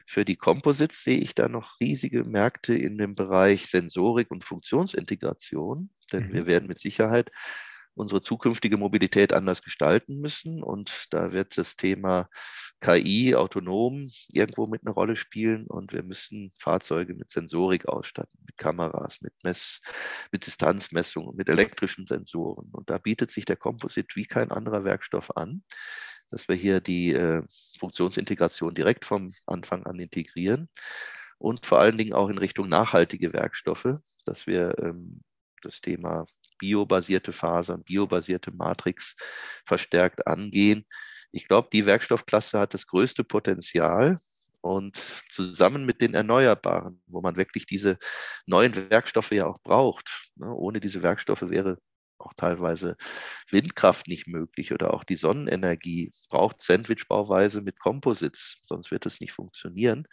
Für die Composites sehe ich da noch riesige Märkte in dem Bereich Sensorik und Funktionsintegration, denn mhm. wir werden mit Sicherheit unsere zukünftige Mobilität anders gestalten müssen. Und da wird das Thema KI, autonom, irgendwo mit einer Rolle spielen. Und wir müssen Fahrzeuge mit Sensorik ausstatten, mit Kameras, mit Mess, mit Distanzmessungen, mit elektrischen Sensoren. Und da bietet sich der Composite wie kein anderer Werkstoff an, dass wir hier die äh, Funktionsintegration direkt vom Anfang an integrieren und vor allen Dingen auch in Richtung nachhaltige Werkstoffe, dass wir ähm, das Thema biobasierte Fasern, biobasierte Matrix verstärkt angehen. Ich glaube, die Werkstoffklasse hat das größte Potenzial, und zusammen mit den Erneuerbaren, wo man wirklich diese neuen Werkstoffe ja auch braucht. Ne? Ohne diese Werkstoffe wäre auch teilweise Windkraft nicht möglich oder auch die Sonnenenergie braucht Sandwichbauweise mit Composites, sonst wird es nicht funktionieren.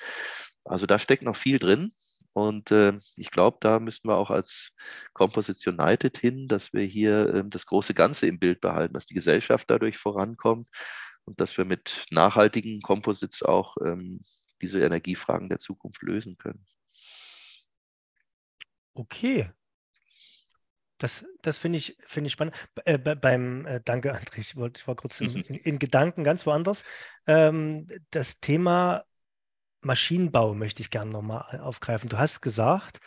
Also da steckt noch viel drin Und äh, ich glaube, da müssen wir auch als Composites United hin, dass wir hier äh, das große Ganze im Bild behalten, dass die Gesellschaft dadurch vorankommt und dass wir mit nachhaltigen Composites auch ähm, diese Energiefragen der Zukunft lösen können. Okay. Das, das finde ich, find ich spannend. Äh, beim, äh, danke, André, ich, wollt, ich war kurz in, in, in, Gedanken ganz woanders. Ähm, das Thema Maschinenbau möchte ich gerne nochmal aufgreifen. Du hast gesagt,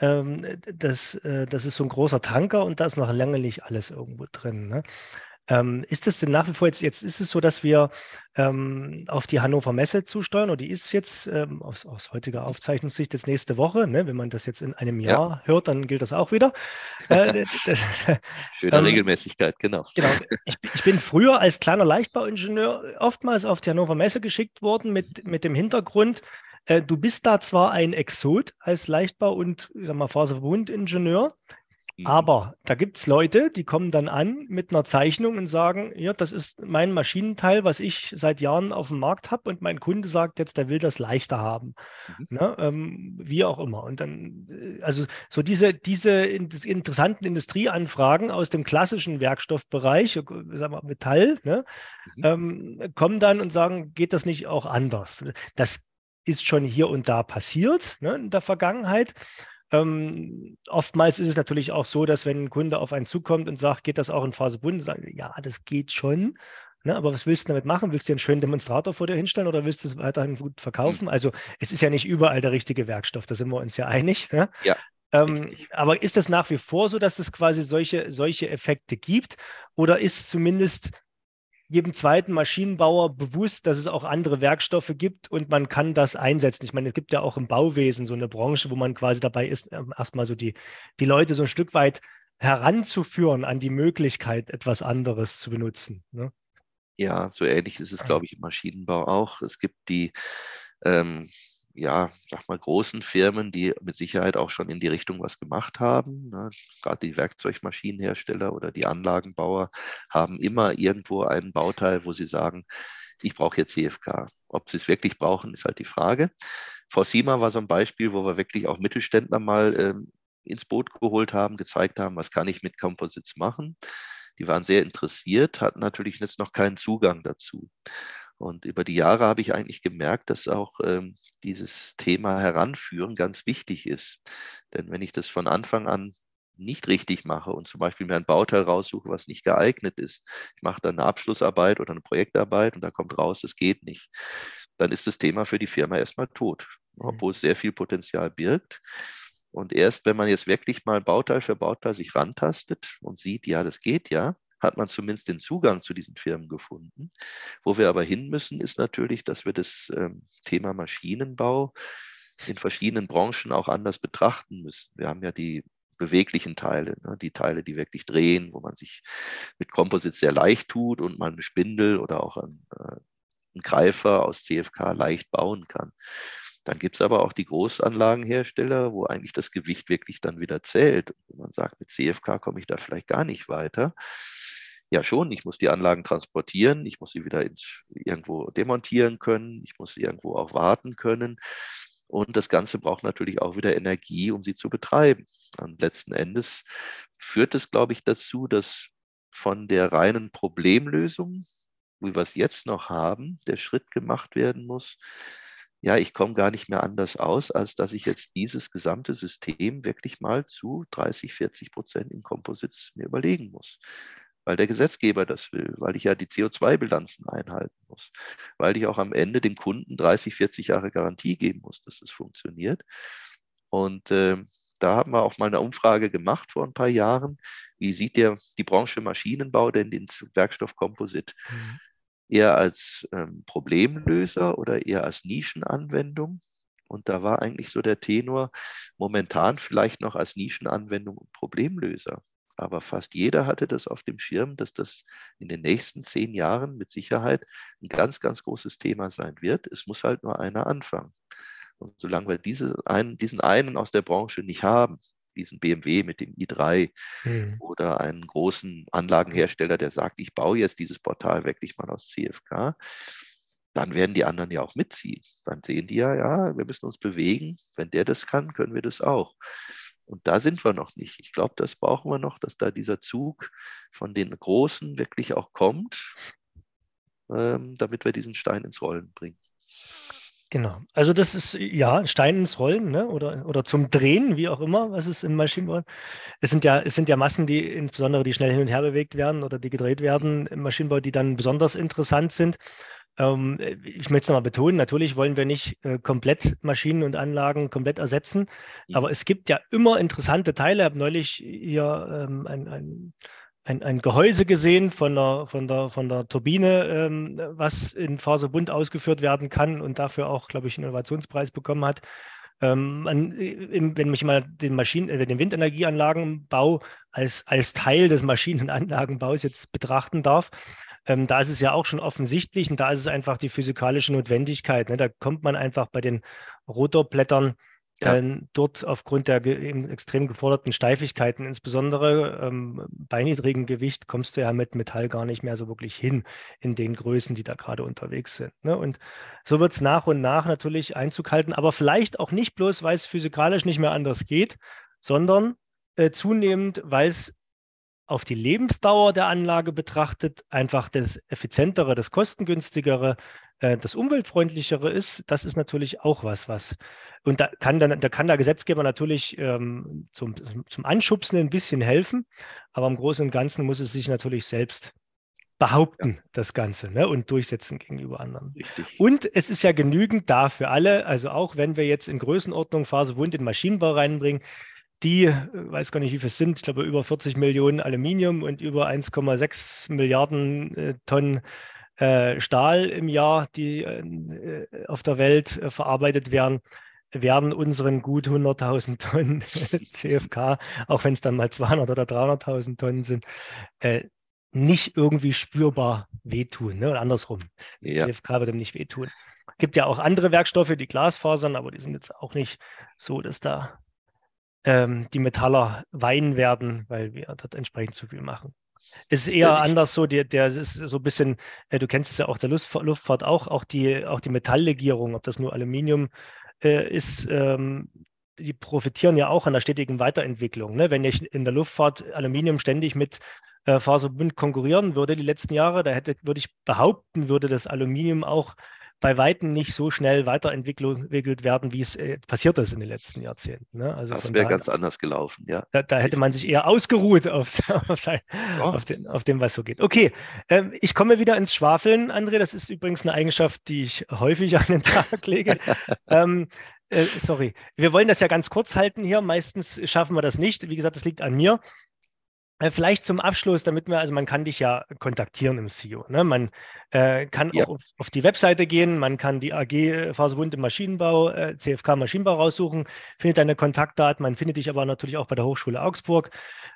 ähm, das, äh, das ist so ein großer Tanker und da ist noch lange nicht alles irgendwo drin. Ne? Ähm, ist es denn nach wie vor jetzt, jetzt ist es so, dass wir ähm, auf die Hannover Messe zusteuern oder die ist jetzt ähm, aus, aus, heutiger Aufzeichnungssicht jetzt nächste Woche, ne? wenn man das jetzt in einem Jahr ja. hört, dann gilt das auch wieder. Äh, Schöne ähm, Regelmäßigkeit, genau. Genau. Ich, ich, bin früher als kleiner Leichtbauingenieur oftmals auf die Hannover Messe geschickt worden mit, mit dem Hintergrund, äh, du bist da zwar ein Exot als Leichtbau- und ich sag mal, Faserverbundingenieur, Mhm. Aber da gibt es Leute, die kommen dann an mit einer Zeichnung und sagen, ja, das ist mein Maschinenteil, was ich seit Jahren auf dem Markt habe und mein Kunde sagt jetzt, der will das leichter haben. Mhm. Ne? Ähm, wie auch immer. Und dann, äh, also so diese, diese interessanten Industrieanfragen aus dem klassischen Werkstoffbereich, äh, sagen wir Metall, ne? mhm. ähm, kommen dann und sagen, geht das nicht auch anders? Das ist schon hier und da passiert ne, in der Vergangenheit. Ähm, oftmals ist es natürlich auch so, dass wenn ein Kunde auf einen zukommt und sagt, geht das auch in Phase Bund, sagen ja, das geht schon. Ne, aber was willst du damit machen? Willst du einen schönen Demonstrator vor dir hinstellen oder willst du es weiterhin gut verkaufen? Mhm. Also es ist ja nicht überall der richtige Werkstoff, da sind wir uns ja einig. Ne? Ja. Ähm, aber ist das nach wie vor so, dass es quasi solche, solche Effekte gibt? Oder ist zumindest jedem zweiten Maschinenbauer bewusst, dass es auch andere Werkstoffe gibt und man kann das einsetzen. Ich meine, es gibt ja auch im Bauwesen so eine Branche, wo man quasi dabei ist, ähm, erstmal so die, die Leute so ein Stück weit heranzuführen an die Möglichkeit, etwas anderes zu benutzen. Ne? Ja, so ähnlich ist es, glaube ich, im Maschinenbau auch. Es gibt die ähm, ja, sag mal, großen Firmen, die mit Sicherheit auch schon in die Richtung was gemacht haben. Ne? Gerade die Werkzeugmaschinenhersteller oder die Anlagenbauer haben immer irgendwo einen Bauteil, wo sie sagen, ich brauche jetzt CFK. Ob sie es wirklich brauchen, ist halt die Frage. Forsima war so ein Beispiel, wo wir wirklich auch Mittelständler mal ähm, ins Boot geholt haben, gezeigt haben, was kann ich mit Composites machen. Die waren sehr interessiert, hatten natürlich jetzt noch keinen Zugang dazu. Und über die Jahre habe ich eigentlich gemerkt, dass auch ähm, dieses Thema Heranführen ganz wichtig ist. Denn wenn ich das von Anfang an nicht richtig mache und zum Beispiel mir ein Bauteil raussuche, was nicht geeignet ist, ich mache dann eine Abschlussarbeit oder eine Projektarbeit und da kommt raus, das geht nicht, dann ist das Thema für die Firma erstmal tot, mhm. obwohl es sehr viel Potenzial birgt. Und erst wenn man jetzt wirklich mal Bauteil für Bauteil sich rantastet und sieht, ja, das geht ja, hat man zumindest den Zugang zu diesen Firmen gefunden. Wo wir aber hin müssen, ist natürlich, dass wir das ähm, Thema Maschinenbau in verschiedenen Branchen auch anders betrachten müssen. Wir haben ja die beweglichen Teile, ne, die Teile, die wirklich drehen, wo man sich mit Composites sehr leicht tut und man eine Spindel oder auch einen, äh, einen Greifer aus CFK leicht bauen kann. Dann gibt es aber auch die Großanlagenhersteller, wo eigentlich das Gewicht wirklich dann wieder zählt. Und man sagt, mit CFK komme ich da vielleicht gar nicht weiter. Ja, schon. Ich muss die Anlagen transportieren. Ich muss sie wieder ins, irgendwo demontieren können. Ich muss sie irgendwo auch warten können. Und das Ganze braucht natürlich auch wieder Energie, um sie zu betreiben. Und letzten Endes führt es, glaube ich, dazu, dass von der reinen Problemlösung, wie wir es jetzt noch haben, der Schritt gemacht werden muss. Ja, ich komme gar nicht mehr anders aus, als dass ich jetzt dieses gesamte System wirklich mal zu 30, 40 Prozent in Composites mir überlegen muss weil der Gesetzgeber das will, weil ich ja die CO2-Bilanzen einhalten muss, weil ich auch am Ende dem Kunden 30, 40 Jahre Garantie geben muss, dass es funktioniert. Und äh, da haben wir auch mal eine Umfrage gemacht vor ein paar Jahren. Wie sieht der, die Branche Maschinenbau denn den Werkstoffkomposit? Mhm. Eher als ähm, Problemlöser oder eher als Nischenanwendung? Und da war eigentlich so der Tenor momentan vielleicht noch als Nischenanwendung und Problemlöser. Aber fast jeder hatte das auf dem Schirm, dass das in den nächsten zehn Jahren mit Sicherheit ein ganz, ganz großes Thema sein wird. Es muss halt nur einer anfangen. Und solange wir diese einen, diesen einen aus der Branche nicht haben, diesen BMW mit dem i3 mhm. oder einen großen Anlagenhersteller, der sagt, ich baue jetzt dieses Portal wirklich mal aus CFK, dann werden die anderen ja auch mitziehen. Dann sehen die ja, ja, wir müssen uns bewegen. Wenn der das kann, können wir das auch. Und da sind wir noch nicht. Ich glaube, das brauchen wir noch, dass da dieser Zug von den Großen wirklich auch kommt, ähm, damit wir diesen Stein ins Rollen bringen. Genau. Also das ist ja Stein ins Rollen ne? oder, oder zum Drehen, wie auch immer, was es im Maschinenbau. Es sind ja, es sind ja Massen, die insbesondere die schnell hin und her bewegt werden oder die gedreht werden im Maschinenbau, die dann besonders interessant sind. Ähm, ich möchte es nochmal betonen, natürlich wollen wir nicht äh, komplett Maschinen und Anlagen komplett ersetzen, mhm. aber es gibt ja immer interessante Teile. Ich habe neulich hier ähm, ein, ein, ein, ein, Gehäuse gesehen von der, von der, von der Turbine, ähm, was in Faserbund ausgeführt werden kann und dafür auch, glaube ich, einen Innovationspreis bekommen hat. Ähm, man, wenn ich mal den Maschinen, äh, den Windenergieanlagenbau als, als Teil des Maschinenanlagenbaus jetzt betrachten darf, ähm, da ist es ja auch schon offensichtlich und da ist es einfach die physikalische Notwendigkeit. Ne? Da kommt man einfach bei den Rotorblättern ja. äh, dort aufgrund der ge extrem geforderten Steifigkeiten, insbesondere ähm, bei niedrigem Gewicht, kommst du ja mit Metall gar nicht mehr so wirklich hin in den Größen, die da gerade unterwegs sind. Ne? Und so wird es nach und nach natürlich Einzug halten, aber vielleicht auch nicht bloß, weil es physikalisch nicht mehr anders geht, sondern äh, zunehmend, weil es auf die Lebensdauer der Anlage betrachtet, einfach das effizientere, das kostengünstigere, äh, das umweltfreundlichere ist, das ist natürlich auch was, was. Und da kann, dann, da kann der Gesetzgeber natürlich ähm, zum, zum Anschubsen ein bisschen helfen, aber im Großen und Ganzen muss es sich natürlich selbst behaupten, ja. das Ganze, ne, und durchsetzen gegenüber anderen. Richtig. Und es ist ja genügend da für alle, also auch wenn wir jetzt in Größenordnung Faserwund in Maschinenbau reinbringen, die, äh, weiß gar nicht, wie viel es sind, ich glaube über 40 Millionen Aluminium und über 1,6 Milliarden äh, Tonnen äh, Stahl im Jahr, die auf der Welt verarbeitet werden, werden unseren gut 100.000 Tonnen CFK, auch wenn es dann mal 200 oder 300.000 Tonnen sind, nicht irgendwie spürbar wehtun. Ne? Und andersrum, ja. CFK wird ihm nicht wehtun. Es gibt ja auch andere Werkstoffe, die Glasfasern, aber die sind jetzt auch nicht so, dass da ähm, die Metaller weinen werden, weil wir dort entsprechend zu viel machen. Es ist eher anders so, der, der ist so ein bisschen, äh, du kennst es ja auch der Luftfahrt, Luftfahrt auch, auch die, auch die Metalllegierung, ob das nur Aluminium äh, ist, ähm, die profitieren ja auch an der stetigen Weiterentwicklung. Ne? Wenn ich in der Luftfahrt Aluminium ständig mit äh, Faserbund konkurrieren würde die letzten Jahre, da hätte, würde ich behaupten, würde das Aluminium auch bei Weitem nicht so schnell weiterentwickelt werden, wie es äh, passiert ist in den letzten Jahrzehnten. Ne? Also das wäre ganz anders gelaufen, ja. Da, da, hätte man sich eher ausgeruht auf, auf, sein, oh. auf, den, auf, dem, was so geht. Okay, ähm, ich komme wieder ins Schwafeln, André. Das ist übrigens eine Eigenschaft, die ich häufig an den Tag lege. ähm, äh, sorry, wir wollen das ja ganz kurz halten hier. Meistens schaffen wir das nicht. Wie gesagt, das liegt an mir. Äh, vielleicht zum Abschluss, damit wir, also man kann dich ja kontaktieren im CEO. Ne? Man äh, kann ja. auch auf, auf, die Webseite gehen, man kann die AG äh, Faserbund im Maschinenbau, äh, CFK Maschinenbau raussuchen, findet deine Kontaktdaten, man findet dich aber natürlich auch bei der Hochschule Augsburg.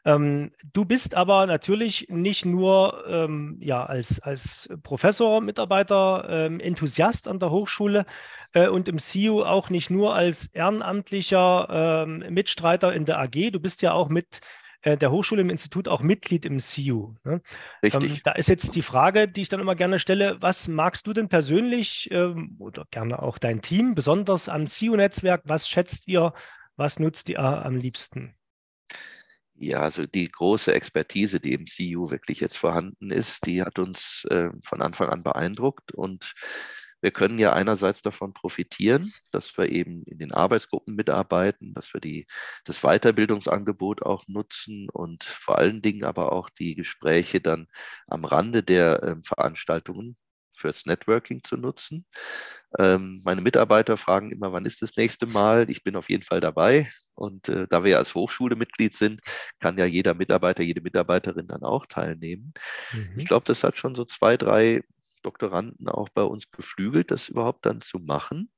Ähm, du bist aber natürlich nicht nur ähm, ja, als, als Professor, Mitarbeiter, ähm, Enthusiast an der Hochschule äh, und im CEO auch nicht nur als ehrenamtlicher ähm, Mitstreiter in der AG, du bist ja auch mit äh, der Hochschule im Institut auch Mitglied im CIU. Ne? Richtig. Ähm, da ist jetzt die Frage, die ich dann immer gerne stelle, was magst du denn persönlich ähm, oder gerne auch dein Team besonders am CIU-Netzwerk? Was schätzt ihr, was nutzt ihr am liebsten? Ja, also die große Expertise, die im CIU wirklich jetzt vorhanden ist, die hat uns äh, von Anfang an beeindruckt und wir können ja einerseits davon profitieren, dass wir eben in den Arbeitsgruppen mitarbeiten, dass wir die, das Weiterbildungsangebot auch nutzen und vor allen Dingen aber auch die Gespräche dann am Rande der äh, Veranstaltungen fürs Networking zu nutzen. Ähm, meine Mitarbeiter fragen immer, wann ist das nächste Mal? Ich bin auf jeden Fall dabei. Und äh, da wir als Hochschule Mitglied sind, kann ja jeder Mitarbeiter, jede Mitarbeiterin dann auch teilnehmen. Mhm. Ich glaube, das hat schon so zwei, drei Doktoranden auch bei uns beflügelt, das überhaupt dann zu machen.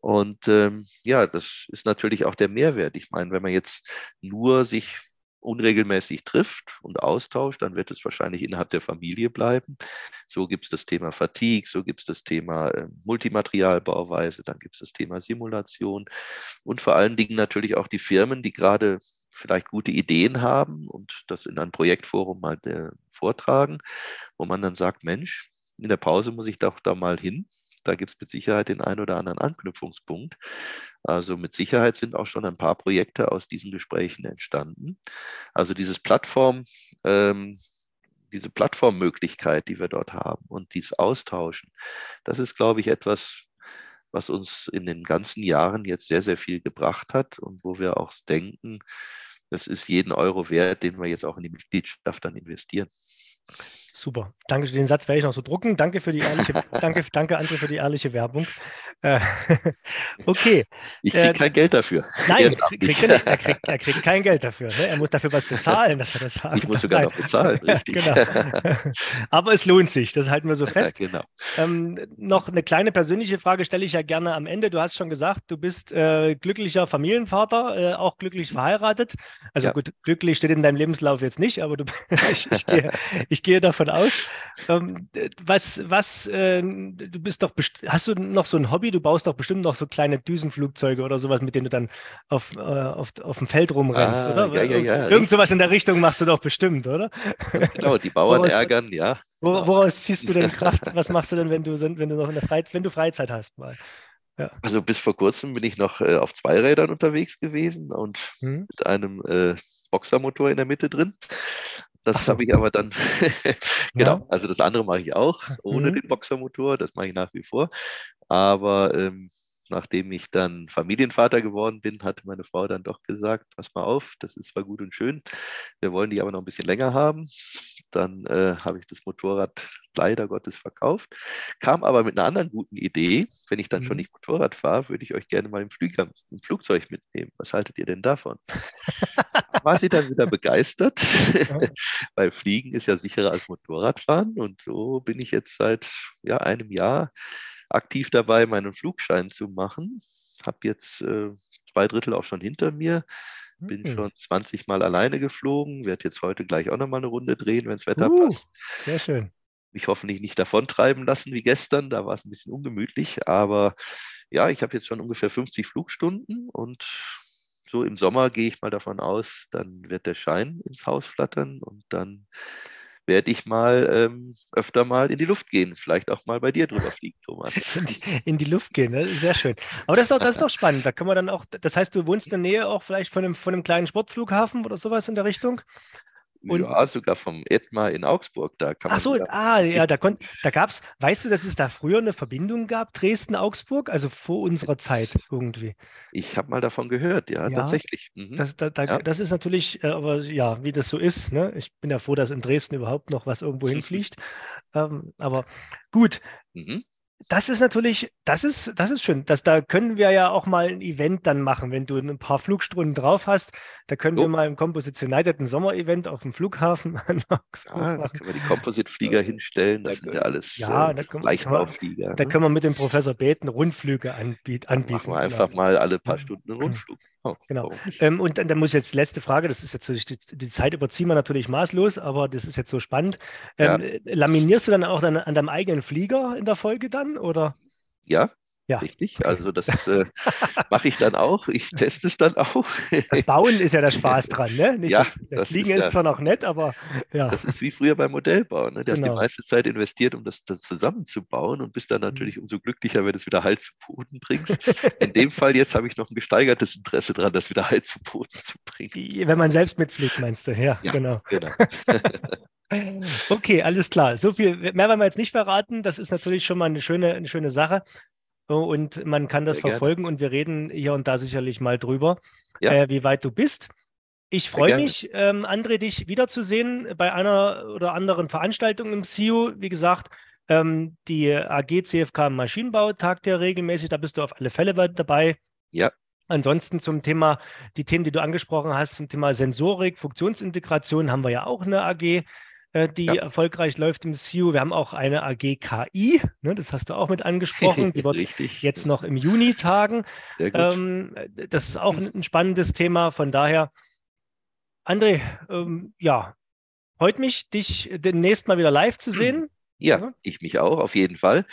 Und ähm, ja, das ist natürlich auch der Mehrwert. Ich meine, wenn man jetzt nur sich unregelmäßig trifft und austauscht, dann wird es wahrscheinlich innerhalb der Familie bleiben. So gibt es das Thema Fatigue, so gibt es das Thema äh, Multimaterialbauweise, dann gibt es das Thema Simulation und vor allen Dingen natürlich auch die Firmen, die gerade vielleicht gute Ideen haben und das in einem Projektforum mal äh, vortragen, wo man dann sagt, Mensch, in der Pause muss ich doch da mal hin. da gibt es mit Sicherheit den einen oder anderen Anknüpfungspunkt. Also mit Sicherheit sind auch schon ein paar Projekte aus diesen Gesprächen entstanden. Also dieses Plattform, ähm, diese Plattformmöglichkeit, die wir dort haben und dieses Austauschen, das ist, glaube ich, etwas, was uns in den ganzen Jahren jetzt sehr, sehr viel gebracht hat und wo wir auch denken, das ist jeden Euro wert, den wir jetzt auch in die Mitgliedschaft dann investieren. Super. Danke, den Satz werde ich noch so drucken. Danke für die ehrliche, danke, danke André für die ehrliche Werbung. Äh, okay. Ich kriege äh, kein Geld dafür. Nein, kriegt er, nicht. Er, kriegt, er kriegt kein Geld dafür. Ne? Er muss dafür was bezahlen, dass er das sagt. Ich muss sogar noch bezahlen, richtig. genau. Aber es lohnt sich, das halten wir so fest. Ja, genau. Ähm, noch eine kleine persönliche Frage stelle ich ja gerne am Ende. Du hast schon gesagt, du bist äh, glücklicher Familienvater, äh, auch glücklich verheiratet. Also ja. gut, glücklich steht in deinem Lebenslauf jetzt nicht, aber du, ich, ich, gehe, ich gehe davon davon aus. Ähm, was, was, äh, du bist doch, hast du noch so ein Hobby? Du baust doch bestimmt noch so kleine Düsenflugzeuge oder sowas, mit denen du dann auf, äh, auf, auf dem Feld rumrennst, ah, oder? Ja, ja, ja. Irgend sowas in der Richtung machst du doch bestimmt, oder? Genau, die Bauern woraus, ärgern, ja. Genau. Woraus ziehst du denn Kraft? Was machst du denn, wenn du, wenn du noch in der Freizeit, wenn du Freizeit hast mal? Ja. Also bis vor kurzem bin ich noch äh, auf Zweirädern unterwegs gewesen und hm. mit einem äh, Boxermotor in der Mitte drin. Das habe ich aber dann, genau, ja. also das andere mache ich auch ohne mhm. den Boxermotor, das mache ich nach wie vor. Aber ähm, nachdem ich dann Familienvater geworden bin, hatte meine Frau dann doch gesagt, pass mal auf, das ist zwar gut und schön, wir wollen die aber noch ein bisschen länger haben. Dann äh, habe ich das Motorrad leider Gottes verkauft, kam aber mit einer anderen guten Idee, wenn ich dann mhm. schon nicht Motorrad fahre, würde ich euch gerne mal im, Flieger, im Flugzeug mitnehmen. Was haltet ihr denn davon? War sie dann wieder begeistert, weil Fliegen ist ja sicherer als Motorradfahren und so bin ich jetzt seit ja, einem Jahr aktiv dabei, meinen Flugschein zu machen. Habe jetzt äh, zwei Drittel auch schon hinter mir. Bin mhm. schon 20 Mal alleine geflogen, werde jetzt heute gleich auch nochmal eine Runde drehen, wenn das Wetter uh, passt. Sehr schön. Mich hoffentlich nicht davontreiben lassen wie gestern, da war es ein bisschen ungemütlich, aber ja, ich habe jetzt schon ungefähr 50 Flugstunden und so im Sommer gehe ich mal davon aus, dann wird der Schein ins Haus flattern und dann werde ich mal ähm, öfter mal in die Luft gehen. Vielleicht auch mal bei dir drüber fliegen, Thomas. In die, in die Luft gehen, ne? sehr schön. Aber das ist, doch, das ist doch spannend. Da kann man dann auch, das heißt, du wohnst in der Nähe auch vielleicht von einem, von einem kleinen Sportflughafen oder sowas in der Richtung? Und, ja, sogar vom Etma in Augsburg. Da kann Ach so, ah, ja, da, da gab es, weißt du, dass es da früher eine Verbindung gab, Dresden-Augsburg, also vor unserer Zeit irgendwie? Ich habe mal davon gehört, ja, ja tatsächlich. Mhm. Das, da, da, ja. das ist natürlich, äh, aber ja, wie das so ist, ne? ich bin ja froh, dass in Dresden überhaupt noch was irgendwo hinfliegt. ähm, aber gut, mhm das ist natürlich, das ist, das ist schön. Das, da können wir ja auch mal ein Event dann machen, wenn du ein paar Flugstunden drauf hast. Da können oh. wir mal im Composite United ein Sommer-Event auf dem Flughafen an ah, Da können wir die Composite-Flieger hinstellen. Das da, sind ja alles ja, äh, da können, Leichtbauflieger. Da ne? können wir mit dem Professor Beten Rundflüge anbieten. Machen wir einfach mal alle paar Stunden einen Rundflug. Oh, genau. Ähm, und dann, dann, muss jetzt letzte Frage, das ist jetzt so, die, die, Zeit überziehen wir natürlich maßlos, aber das ist jetzt so spannend. Ähm, ja. Laminierst du dann auch dann an deinem eigenen Flieger in der Folge dann? Oder? Ja, ja. Richtig, also das äh, mache ich dann auch. Ich teste es dann auch. Das Bauen ist ja der Spaß dran, ne? Nicht ja, das, das, das Fliegen ist, ist, zwar noch nett, aber ja. Das ist wie früher beim Modellbau. Ne? Du genau. hast die meiste Zeit investiert, um das dann zusammenzubauen und bist dann mhm. natürlich umso glücklicher, wenn du es wieder Halt zu Boden bringst. In dem Fall jetzt habe ich noch ein gesteigertes Interesse daran, das wieder Halt zu Boden zu bringen. Wenn man selbst mitfliegt, meinst du? Ja, ja genau. genau. Okay, alles klar. So viel mehr werden wir jetzt nicht verraten. Das ist natürlich schon mal eine schöne, eine schöne Sache. Und man kann das Sehr verfolgen gerne. und wir reden hier und da sicherlich mal drüber, ja. äh, wie weit du bist. Ich freue mich, ähm, André, dich wiederzusehen bei einer oder anderen Veranstaltung im CIO. Wie gesagt, ähm, die AG CFK Maschinenbau tagt ja regelmäßig, da bist du auf alle Fälle dabei. Ja. Ansonsten zum Thema, die Themen, die du angesprochen hast, zum Thema Sensorik, Funktionsintegration haben wir ja auch eine AG. Äh, die ja. erfolgreich läuft im CU. Wir haben auch eine AG KI, ne, das hast du auch mit angesprochen. Die wird jetzt noch im Juni tagen. Ähm, das ist auch ein spannendes Thema. Von daher, André, ähm, ja, freut mich, dich demnächst mal wieder live zu sehen. Ja, ja. ich mich auch, auf jeden Fall.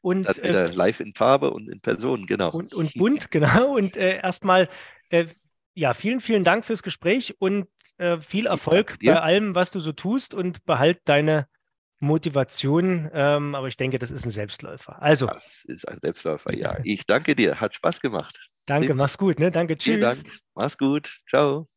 Und äh, live in Farbe und in Person, genau. Und, und bunt, genau. Und äh, erstmal äh, ja, vielen, vielen Dank fürs Gespräch und äh, viel Erfolg bei allem, was du so tust und behalt deine Motivation, ähm, aber ich denke, das ist ein Selbstläufer. Also. Das ist ein Selbstläufer, ja. Ich danke dir. Hat Spaß gemacht. Danke, mach's gut. Ne? Danke, tschüss. Vielen Dank. Mach's gut. Ciao.